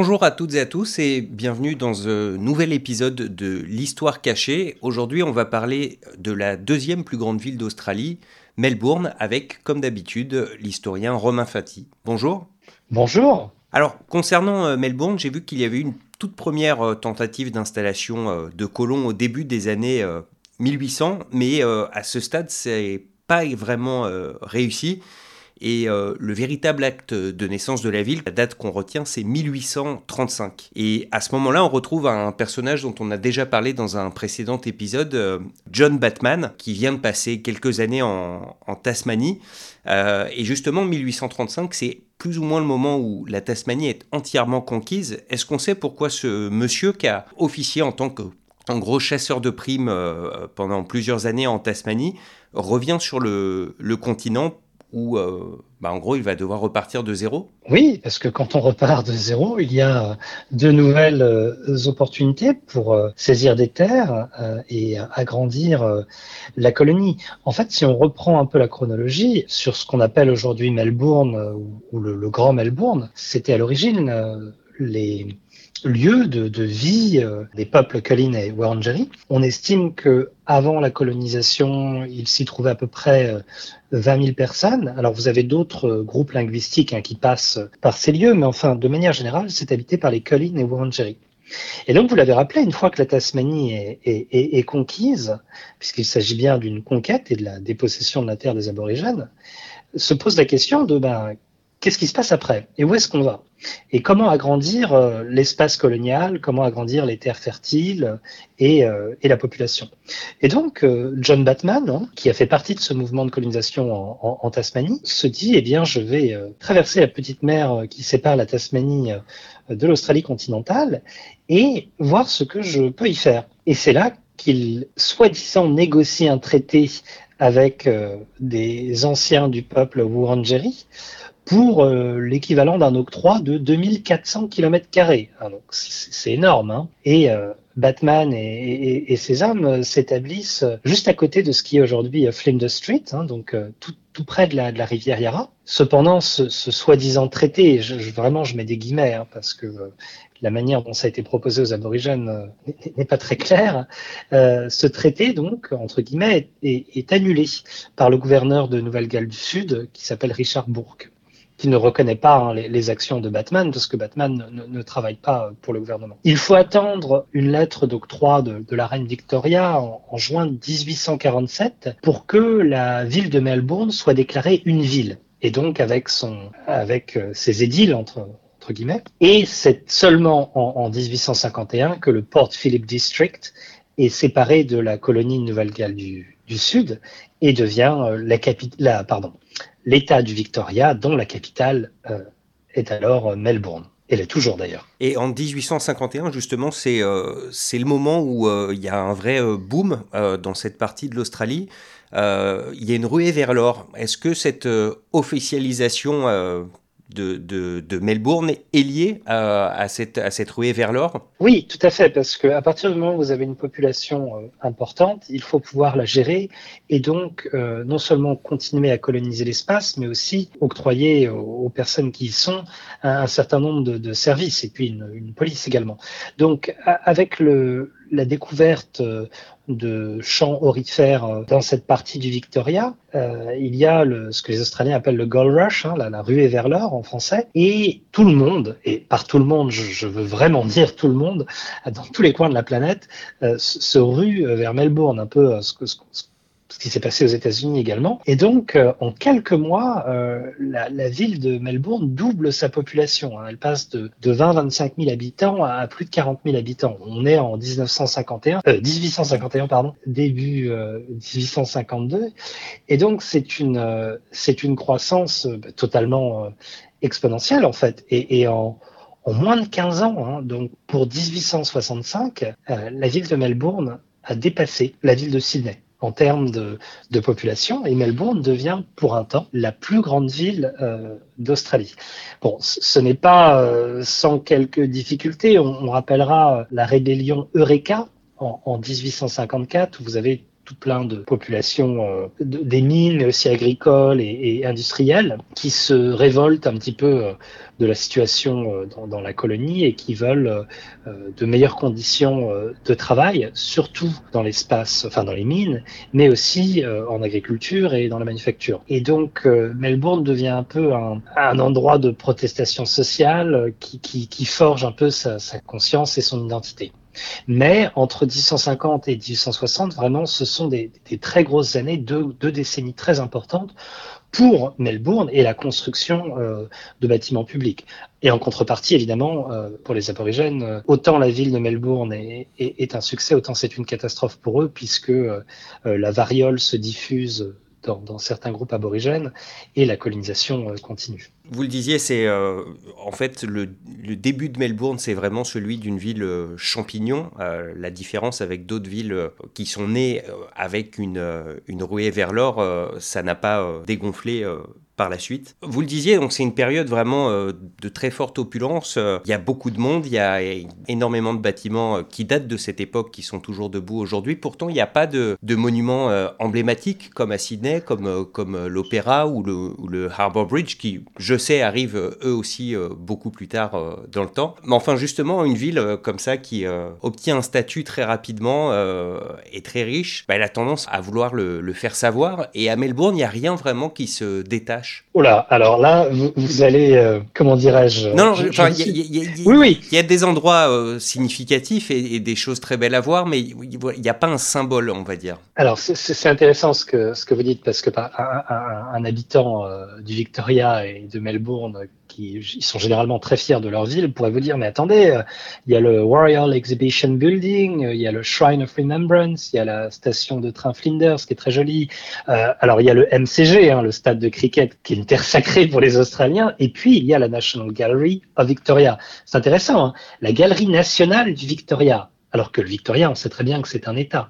Bonjour à toutes et à tous et bienvenue dans un nouvel épisode de l'Histoire cachée. Aujourd'hui, on va parler de la deuxième plus grande ville d'Australie, Melbourne, avec, comme d'habitude, l'historien Romain Fati. Bonjour. Bonjour. Alors, concernant euh, Melbourne, j'ai vu qu'il y avait une toute première euh, tentative d'installation euh, de colons au début des années 1800, mais à ce stade, c'est pas vraiment réussi. Et euh, le véritable acte de naissance de la ville, la date qu'on retient, c'est 1835. Et à ce moment-là, on retrouve un personnage dont on a déjà parlé dans un précédent épisode, euh, John Batman, qui vient de passer quelques années en, Tasmanie. Euh, et justement, 1835, c'est plus ou moins le moment où la Tasmanie est entièrement conquise. Est-ce qu'on sait pourquoi ce monsieur qui a officié en tant que gros chasseur de primes pendant plusieurs années en Tasmanie revient sur le continent où, euh, bah, en gros, il va devoir repartir de zéro Oui, parce que quand on repart de zéro, il y a de nouvelles euh, opportunités pour euh, saisir des terres et agrandir la colonie. En fait, si on reprend un peu la chronologie sur ce qu'on appelle aujourd'hui Melbourne ou le Grand Melbourne, c'était à l'origine les lieu de, vie euh, des peuples Kulin et Wurundjeri. On estime que avant la colonisation, il s'y trouvait à peu près 20 euh, 000 personnes. Alors vous avez d'autres euh, groupes linguistiques hein, qui passent par ces lieux, mais enfin, de manière générale, c'est habité par les Kulin et Wurundjeri. Et donc, vous l'avez rappelé, une fois que la Tasmanie est, est conquise, puisqu'il s'agit bien d'une conquête et de la dépossession de la terre des aborigènes, se pose la question de ben, qu'est-ce qui se passe après et où est-ce qu'on va et comment agrandir euh, l'espace colonial, comment agrandir les terres fertiles et, euh, et la population. Et donc euh, John Batman, hein, qui a fait partie de ce mouvement de colonisation en, en, en Tasmanie, se dit eh bien je vais traverser la petite mer qui sépare la Tasmanie de l'Australie continentale et voir ce que je peux y faire. Et c'est là qu'il soi-disant négocie un traité avec des anciens du peuple Wurundjeri pour euh, l'équivalent d'un octroi de 2400 km. Ah, donc c'est énorme. Hein. Et euh, Batman et, ses hommes euh, s'établissent juste à côté de ce qui est aujourd'hui Flinders Street, hein, donc tout, près de la, rivière Yarra. Cependant, ce, soi-disant traité, je, vraiment je mets des guillemets, hein, parce que la manière dont ça a été proposé aux aborigènes n'est pas très claire. Euh, ce traité, donc, entre guillemets, est, est annulé par le gouverneur de Nouvelle-Galles du Sud, qui s'appelle Richard Bourke qui ne reconnaît pas hein, les, actions de Batman, parce que Batman ne, travaille pas pour le gouvernement. Il faut attendre une lettre d'octroi de, la reine Victoria en, juin 1847 pour que la ville de Melbourne soit déclarée une ville, et donc avec son, avec euh, ses édiles entre entre guillemets. Et c'est seulement en, en 1851 que le Port Phillip District est séparé de la colonie de Nouvelle-Galles du, du Sud et devient euh, la, la pardon, l'État du Victoria, dont la capitale euh, est alors euh, Melbourne. Elle est toujours d'ailleurs. Et en 1851, justement, c'est c'est le moment où il y a un vrai boom dans cette partie de l'Australie. il y a une ruée vers l'or. Est-ce que cette officialisation de, Melbourne est lié à, cette, à cette ruée vers l'or Oui, tout à fait, parce qu'à partir du moment où vous avez une population euh, importante, il faut pouvoir la gérer et donc euh, non seulement continuer à coloniser l'espace, mais aussi octroyer aux, personnes qui y sont un, certain nombre de, services et puis une, une police également. Donc avec le, la découverte euh, de champs orifères euh, dans cette partie du Victoria, euh, il y a le, ce que les Australiens appellent le gold rush, hein, la, ruée vers l'or en français, et tout le monde, et par tout le monde, je, veux vraiment dire tout le monde, dans tous les coins de la planète, se rue vers Melbourne, un peu ce que, ce, ce qui s'est passé aux États-Unis également. Et donc, euh, en quelques mois, euh, la, la, ville de Melbourne double sa population. Hein. Elle passe de, de 20-25 000 habitants à, plus de 40 000 habitants. On est en 1951, euh, 1851 pardon, début 1852. Euh, Et donc, c'est une euh, c'est une croissance bah, totalement exponentielle en fait. Et, et en en moins de 15 ans, hein, donc pour 1865, la ville de Melbourne a dépassé la ville de Sydney en termes de, de, population et Melbourne devient pour un temps la plus grande ville euh, d'Australie. Bon, ce n'est pas euh, sans quelques difficultés. On, on, rappellera la rébellion Eureka en, en 1854 où vous avez tout plein de populations des mines, aussi agricoles et, industrielles, qui se révoltent un petit peu de la situation dans, dans, la colonie et qui veulent de meilleures conditions de travail, surtout dans l'espace, enfin dans les mines, mais aussi en agriculture et dans la manufacture. Et donc Melbourne devient un peu un, un endroit de protestation sociale qui, qui, qui forge un peu sa, sa conscience et son identité. Mais entre 1850 et 1860, vraiment, ce sont des, très grosses années, deux, décennies très importantes pour Melbourne et la construction euh, de bâtiments publics. Et en contrepartie, évidemment, euh, pour les aborigènes, euh, autant la ville de Melbourne est, un succès, autant c'est une catastrophe pour eux, puisque la variole se diffuse dans, certains groupes aborigènes et la colonisation continue. Vous le disiez, c'est euh, en fait le, début de Melbourne, c'est vraiment celui d'une ville euh, champignon. Euh, la différence avec d'autres villes euh, qui sont nées euh, avec une, une ruée vers l'or, ça n'a pas dégonflé par la suite. Vous le disiez, donc c'est une période vraiment euh, de très forte opulence. Euh, il y a beaucoup de monde, il y a énormément de bâtiments euh, qui datent de cette époque, qui sont toujours debout aujourd'hui. Pourtant, il n'y a pas de, de monuments emblématiques comme à Sydney, comme, comme l'Opéra ou le, ou le, Harbour Bridge, qui, je sais, arrivent eux aussi beaucoup plus tard dans le temps. Mais enfin, justement, une ville comme ça qui obtient un statut très rapidement et très riche, bah, elle a tendance à vouloir le faire savoir. Et à Melbourne, il n'y a rien vraiment qui se détache Oh là, alors là, vous, vous allez, euh, comment dirais-je Non, il y, oui, oui. y a des endroits euh, significatifs et, et, des choses très belles à voir, mais il n'y a pas un symbole, on va dire. Alors, c'est intéressant ce que, ce que vous dites, parce que un, un, un habitant euh, du Victoria et de Melbourne qui ils sont généralement très fiers de leur ville, pourraient vous dire, mais attendez, euh, il y a le Royal Exhibition Building, euh, il y a le Shrine of Remembrance, il y a la station de train Flinders qui est très jolie. Euh, alors il y a le MCG, hein, le stade de cricket, qui est une terre sacrée pour les Australiens, et puis il y a la National Gallery of Victoria. C'est intéressant, hein la galerie nationale du Victoria alors que le Victoria, on sait très bien que c'est un État.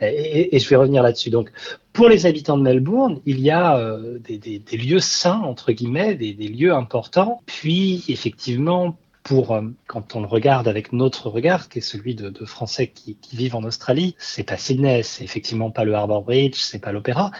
Et, je vais revenir là-dessus. Donc, pour les habitants de Melbourne, il y a euh, des, lieux saints, entre guillemets, des, des, lieux importants. Puis, effectivement, pour euh, quand on le regarde avec notre regard, qui est celui de, de Français qui, qui, vivent en Australie, c'est pas Sydney, c'est effectivement pas le Harbour Bridge, c'est pas l'Opéra,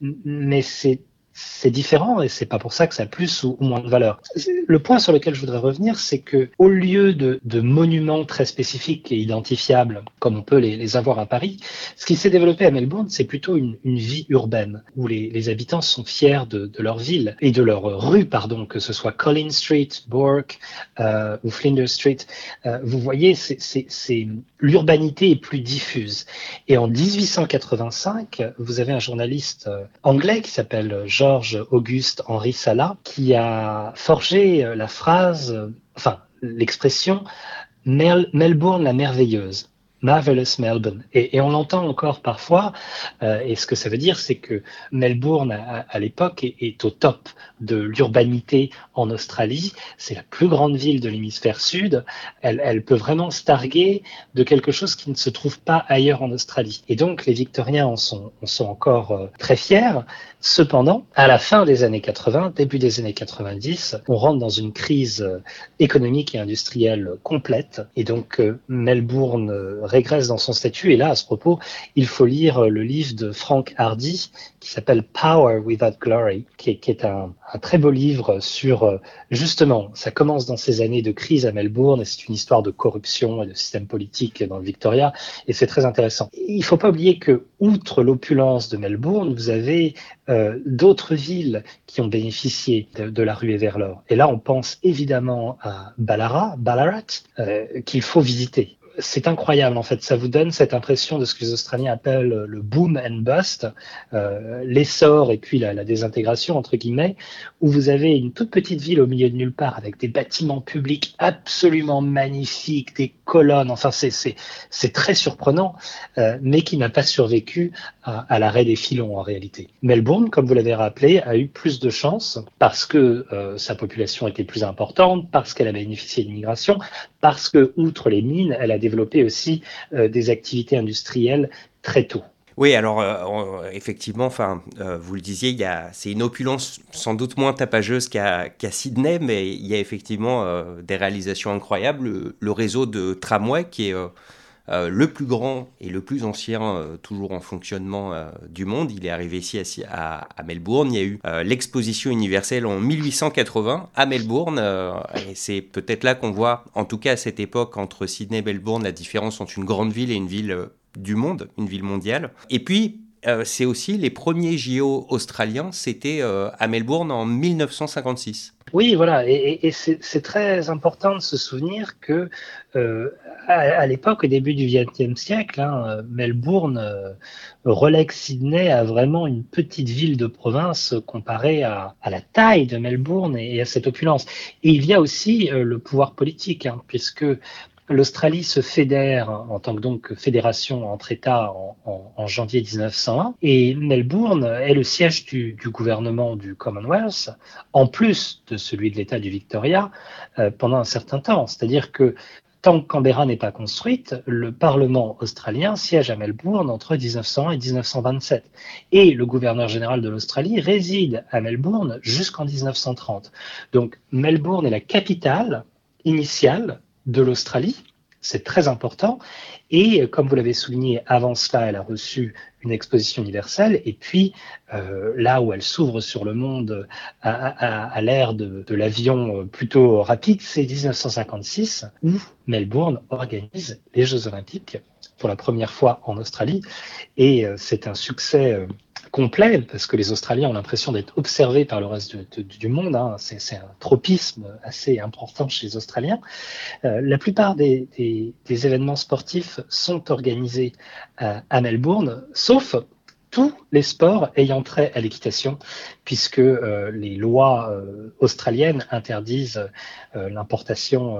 mais c'est c'est différent et c'est pas pour ça que ça a plus ou, moins de valeur. Le point sur lequel je voudrais revenir, c'est que au lieu de, monuments très spécifiques et identifiables, comme on peut les, avoir à Paris, ce qui s'est développé à Melbourne, c'est plutôt une, vie urbaine où les, habitants sont fiers de, de, leur ville et de leur rue, pardon, que ce soit Collins Street, Bourke euh, ou Flinders Street. Euh, vous voyez, c'est l'urbanité est plus diffuse. Et en 1885, vous avez un journaliste euh, anglais qui s'appelle Jean Georges Auguste Henri Sala, qui a forgé euh, la phrase, euh, enfin l'expression Mel Melbourne la merveilleuse. Marvelous Melbourne. Et, on l'entend encore parfois, euh, et ce que ça veut dire, c'est que Melbourne, à, l'époque, est, au top de l'urbanité en Australie. C'est la plus grande ville de l'hémisphère sud. Elle, peut vraiment se targuer de quelque chose qui ne se trouve pas ailleurs en Australie. Et donc, les Victoriens en sont, en sont encore euh, très fiers. Cependant, à la fin des années 80, début des années 90, on rentre dans une crise euh, économique et industrielle complète. Et donc, euh, Melbourne régresse dans son statut. Et là, à ce propos, il faut lire le livre de Frank Hardy qui s'appelle Power Without Glory, qui est, un, très beau livre sur justement, ça commence dans ces années de crise à Melbourne et c'est une histoire de corruption et de système politique dans le Victoria et c'est très intéressant. Il ne faut pas oublier que, outre l'opulence de Melbourne, vous avez euh, d'autres villes qui ont bénéficié de, la ruée vers l'or. Et là, on pense évidemment à Ballarat, euh, qu'il faut visiter c'est incroyable en fait. Ça vous donne cette impression de ce que les Australiens appellent le boom and bust, euh, l'essor et puis la, désintégration entre guillemets, où vous avez une toute petite ville au milieu de nulle part avec des bâtiments publics absolument magnifiques, des colonnes. Enfin, c'est très surprenant, euh, mais qui n'a pas survécu à, à l'arrêt des filons en réalité. Melbourne, comme vous l'avez rappelé, a eu plus de chance parce que euh, sa population était plus importante, parce qu'elle a bénéficié d'immigration, parce que outre les mines, elle a développer aussi euh, des activités industrielles très tôt. Oui, alors euh, effectivement, enfin, euh, vous le disiez, c'est une opulence sans doute moins tapageuse qu'à, Sydney, mais il y a effectivement des réalisations incroyables. Le, le, réseau de tramway qui est euh, le plus grand et le plus ancien, euh, toujours en fonctionnement euh, du monde. Il est arrivé ici à, à, Melbourne. Il y a eu l'exposition universelle en 1880 à Melbourne. et c'est peut-être là qu'on voit, en tout cas à cette époque, entre Sydney et Melbourne, la différence entre une grande ville et une ville du monde, une ville mondiale. Et puis, c'est aussi les premiers JO australiens, c'était à Melbourne en 1956. Oui, voilà, et, c'est très important de se souvenir que euh, à, l'époque, au début du XXe siècle, hein, Melbourne euh, relègue Sydney à vraiment une petite ville de province comparée à, la taille de Melbourne et, à cette opulence. Et il y a aussi euh, le pouvoir politique, hein, puisque L'Australie se fédère en tant que fédération entre États en, janvier 1901 et Melbourne est le siège du, gouvernement du Commonwealth en plus de celui de l'État du Victoria euh, pendant un certain temps. C'est-à-dire que tant que Canberra n'est pas construite, le Parlement australien siège à Melbourne entre 1901 et 1927. Et le gouverneur général de l'Australie réside à Melbourne jusqu'en 1930. Donc Melbourne est la capitale initiale de l'Australie. C'est très important. Et comme vous l'avez souligné, avant cela, elle a reçu une exposition universelle. Et puis, euh, là où elle s'ouvre sur le monde à, l'ère de, de l'avion plutôt rapide, c'est 1956, où Melbourne organise les Jeux olympiques pour la première fois en Australie. Et euh, c'est un succès euh, complet, parce que les Australiens ont l'impression d'être observés par le reste du monde. Hein. C'est un tropisme assez important chez les Australiens. Euh, la plupart des, événements sportifs sont organisés à Melbourne, sauf tous les sports ayant trait à l'équitation, puisque euh, les lois euh, australiennes interdisent euh, l'importation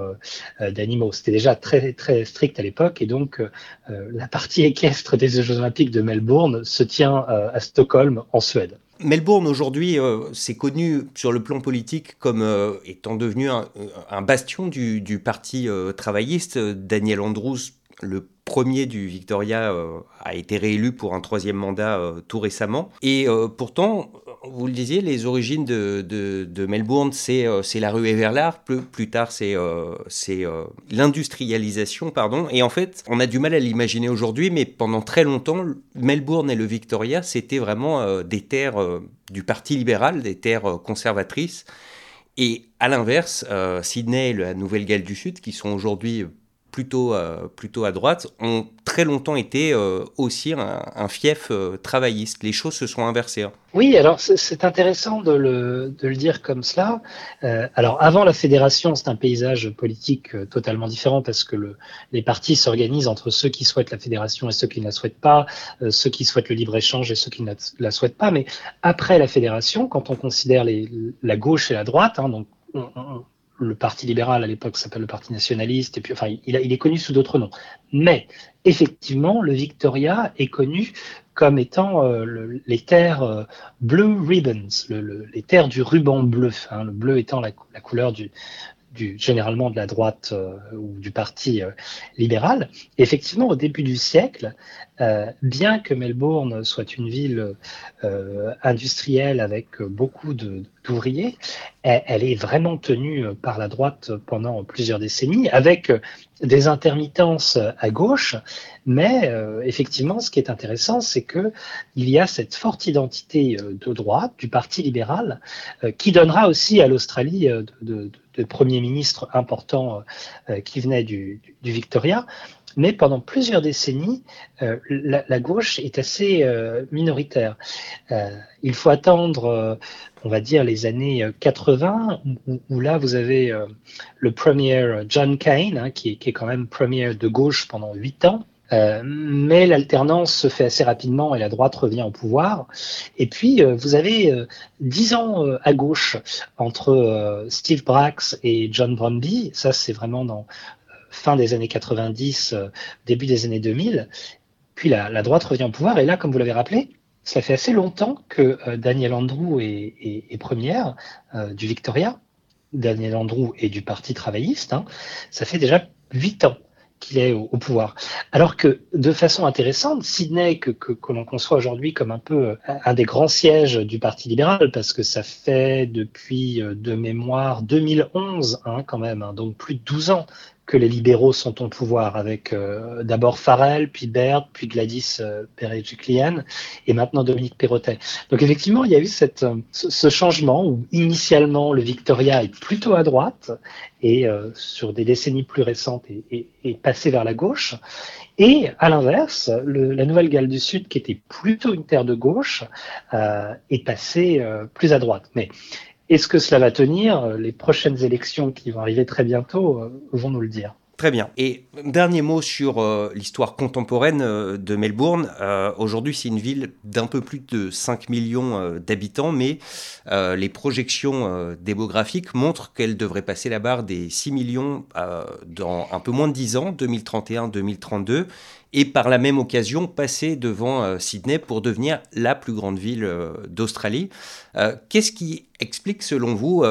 d'animaux. C'était déjà très très strict à l'époque, et donc la partie équestre des Jeux Olympiques de Melbourne se tient à Stockholm, en Suède. Melbourne aujourd'hui, c'est connu sur le plan politique comme étant devenu un, bastion du parti travailliste. Daniel Andrews, le premier du Victoria euh, a été réélu pour un troisième mandat euh, tout récemment. Et euh, pourtant, vous le disiez, les origines de, Melbourne, c'est la rue Everard, plus, plus tard c'est l'industrialisation, pardon. Et en fait, on a du mal à l'imaginer aujourd'hui, mais pendant très longtemps, Melbourne et le Victoria, c'était vraiment des terres du Parti libéral, des terres conservatrices. Et à l'inverse, Sydney et la Nouvelle-Galles du Sud, qui sont aujourd'hui plutôt, euh, plutôt à droite, ont très longtemps été euh, aussi un, fief euh, travailliste. Les choses se sont inversées. Hein. Oui, alors c'est intéressant de le, de le, dire comme cela. alors avant la fédération, c'est un paysage politique totalement différent parce que le, les partis s'organisent entre ceux qui souhaitent la fédération et ceux qui ne la souhaitent pas, ceux qui souhaitent le libre-échange et ceux qui ne la, souhaitent pas. Mais après la fédération, quand on considère la gauche et la droite, hein, donc le Parti libéral à l'époque s'appelle le Parti nationaliste, et puis enfin, il, est connu sous d'autres noms. Mais effectivement, le Victoria est connu comme étant euh, les terres euh, blue ribbons, le, les terres du ruban bleu, hein, le bleu étant la couleur du, généralement de la droite euh, ou du parti libéral. effectivement, au début du siècle, bien que Melbourne soit une ville industrielle avec beaucoup d'ouvriers, elle, est vraiment tenue par la droite pendant plusieurs décennies, avec des intermittences à gauche, mais euh, effectivement, ce qui est intéressant, c'est que il y a cette forte identité euh, de droite du Parti libéral euh, qui donnera aussi à l'Australie de, de, premiers ministres importants qui venaient du, Victoria. Mais pendant plusieurs décennies, la, la, gauche est assez minoritaire. il faut attendre on va dire, les années 80, euh, où, là, vous avez euh, le premier euh, John Kane, hein, qui, est quand même premier de gauche pendant huit ans. Mais l'alternance se fait assez rapidement et la droite revient au pouvoir. Et puis, vous avez dix ans à gauche entre Steve Brax et John Bromby. Ça, c'est vraiment dans fin des années 90, début des années 2000. Puis la, la droite revient au pouvoir. Et là, comme vous l'avez rappelé, ça fait assez longtemps que euh, Daniel Andrew est, première euh, du Victoria. Daniel Andrew est du Parti travailliste. Hein. Ça fait déjà huit ans qu'il est au, pouvoir. Alors que, de façon intéressante, Sydney, que, l'on conçoit aujourd'hui comme un peu euh, un des grands sièges du Parti libéral, parce que ça fait depuis de mémoire 2011, hein, quand même, hein, donc plus de 12 ans que les libéraux sont au pouvoir, avec euh, d'abord Farrell, puis Baird, puis Gladys euh, et maintenant Dominique Perrottet. Donc effectivement, il y a eu cette, euh, ce changement où initialement le Victoria est plutôt à droite et euh, sur des décennies plus récentes est, est, passé vers la gauche. Et à l'inverse, la Nouvelle-Galles du Sud, qui était plutôt une terre de gauche, est passée plus à droite. Mais est-ce que cela va tenir Les prochaines élections qui vont arriver très bientôt euh, vont nous le dire. Très bien. Et dernier mot sur euh, l'histoire contemporaine euh, de Melbourne. Aujourd'hui, c'est une ville d'un peu plus de 5 millions d'habitants, mais les projections démographiques montrent qu'elle devrait passer la barre des 6 millions dans un peu moins de 10 ans, 2031-2032 et par la même occasion passer devant euh, Sydney pour devenir la plus grande ville euh, d'Australie. Euh, qu'est-ce qui explique selon vous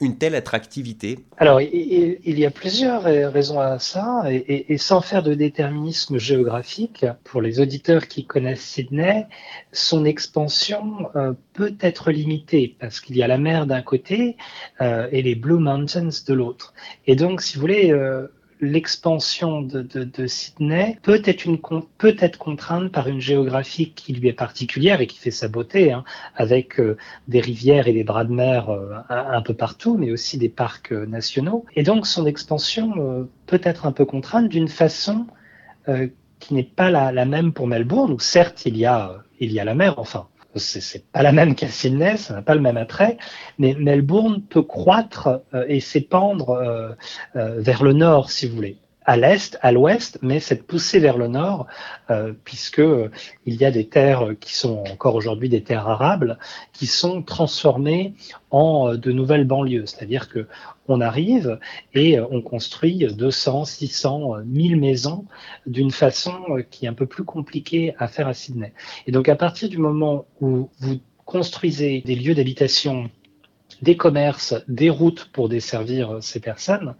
une telle attractivité? Alors, il, y a plusieurs raisons à ça, et, sans faire de déterminisme géographique, pour les auditeurs qui connaissent Sydney, son expansion peut être limitée, parce qu'il y a la mer d'un côté et les Blue Mountains de l'autre. Et donc, si vous voulez, l'expansion de, Sydney peut être, contrainte par une géographie qui lui est particulière et qui fait sa beauté, hein, avec euh, des rivières et des bras de mer euh, un, peu partout, mais aussi des parcs euh, nationaux. Et donc son expansion peut être un peu contrainte d'une façon qui n'est pas la, la, même pour Melbourne, où certes il y a la mer, enfin c'est pas la même qu'à Sydney, ça n'a pas le même attrait, mais Melbourne peut croître euh, et s'épandre euh, euh, vers le nord, si vous voulez à l'est, à l'ouest, mais cette poussée vers le nord, euh, puisque il y a des terres qui sont encore aujourd'hui des terres arables, qui sont transformées en de nouvelles banlieues. C'est-à-dire que on arrive et on construit 200, 600, 1000 maisons d'une façon qui est un peu plus compliquée à faire à Sydney. Et donc à partir du moment où vous construisez des lieux d'habitation des commerces, des routes pour desservir ces personnes,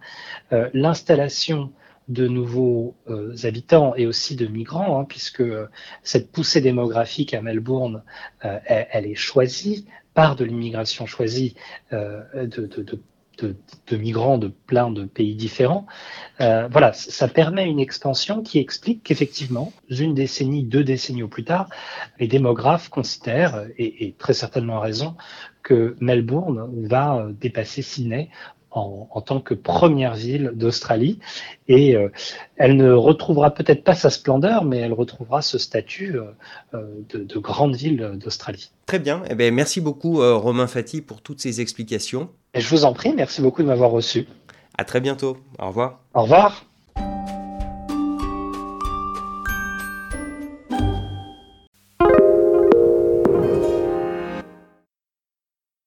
euh, l'installation de nouveaux euh, habitants et aussi de migrants, hein, puisque cette poussée démographique à Melbourne, euh, elle, est choisie par de l'immigration choisie euh, de, de, de migrants de plein de pays différents. voilà, ça permet une expansion qui explique qu'effectivement, une décennie, deux décennies au plus tard, les démographes considèrent, et, et très certainement à raison, que Melbourne va dépasser Sydney en, tant que première ville d'Australie. Et euh, elle ne retrouvera peut-être pas sa splendeur, mais elle retrouvera ce statut euh, euh, de, grande ville d'Australie. Très bien. Eh bien. Merci beaucoup, Romain Fati, pour toutes ces explications. Et je vous en prie, merci beaucoup de m'avoir reçu. À très bientôt. Au revoir. Au revoir.